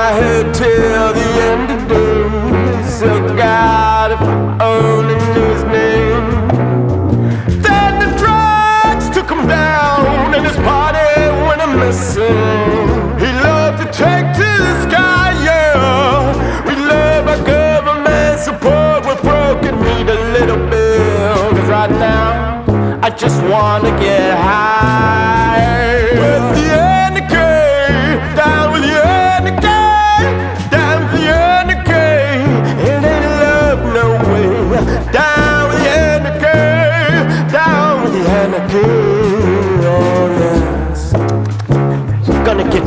My head till the end of days. So God, if I only knew his name. Then the drugs took him down, and his party went a missing. He loved to take to the sky, yeah. We love our government support. We're broken, need a little bill. Cause right now, I just wanna get high.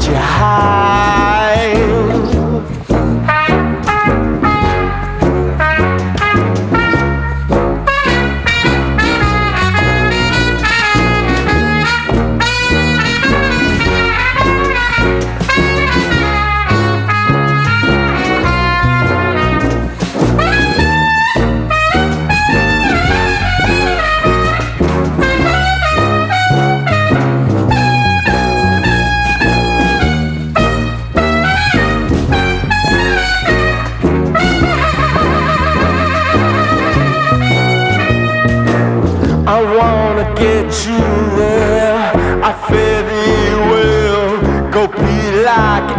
You high. I wanna get you there. I fear you will go be like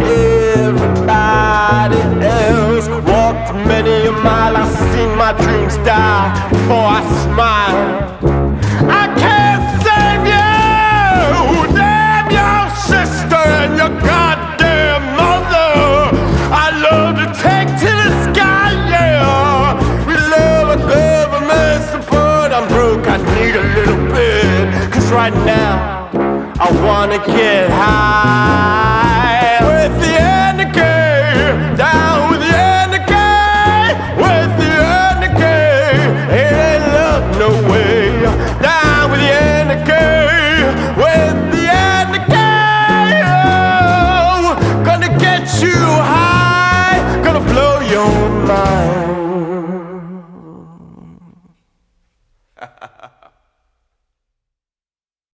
everybody else. Walked many a mile, I've seen my dreams die right now, I wanna get high.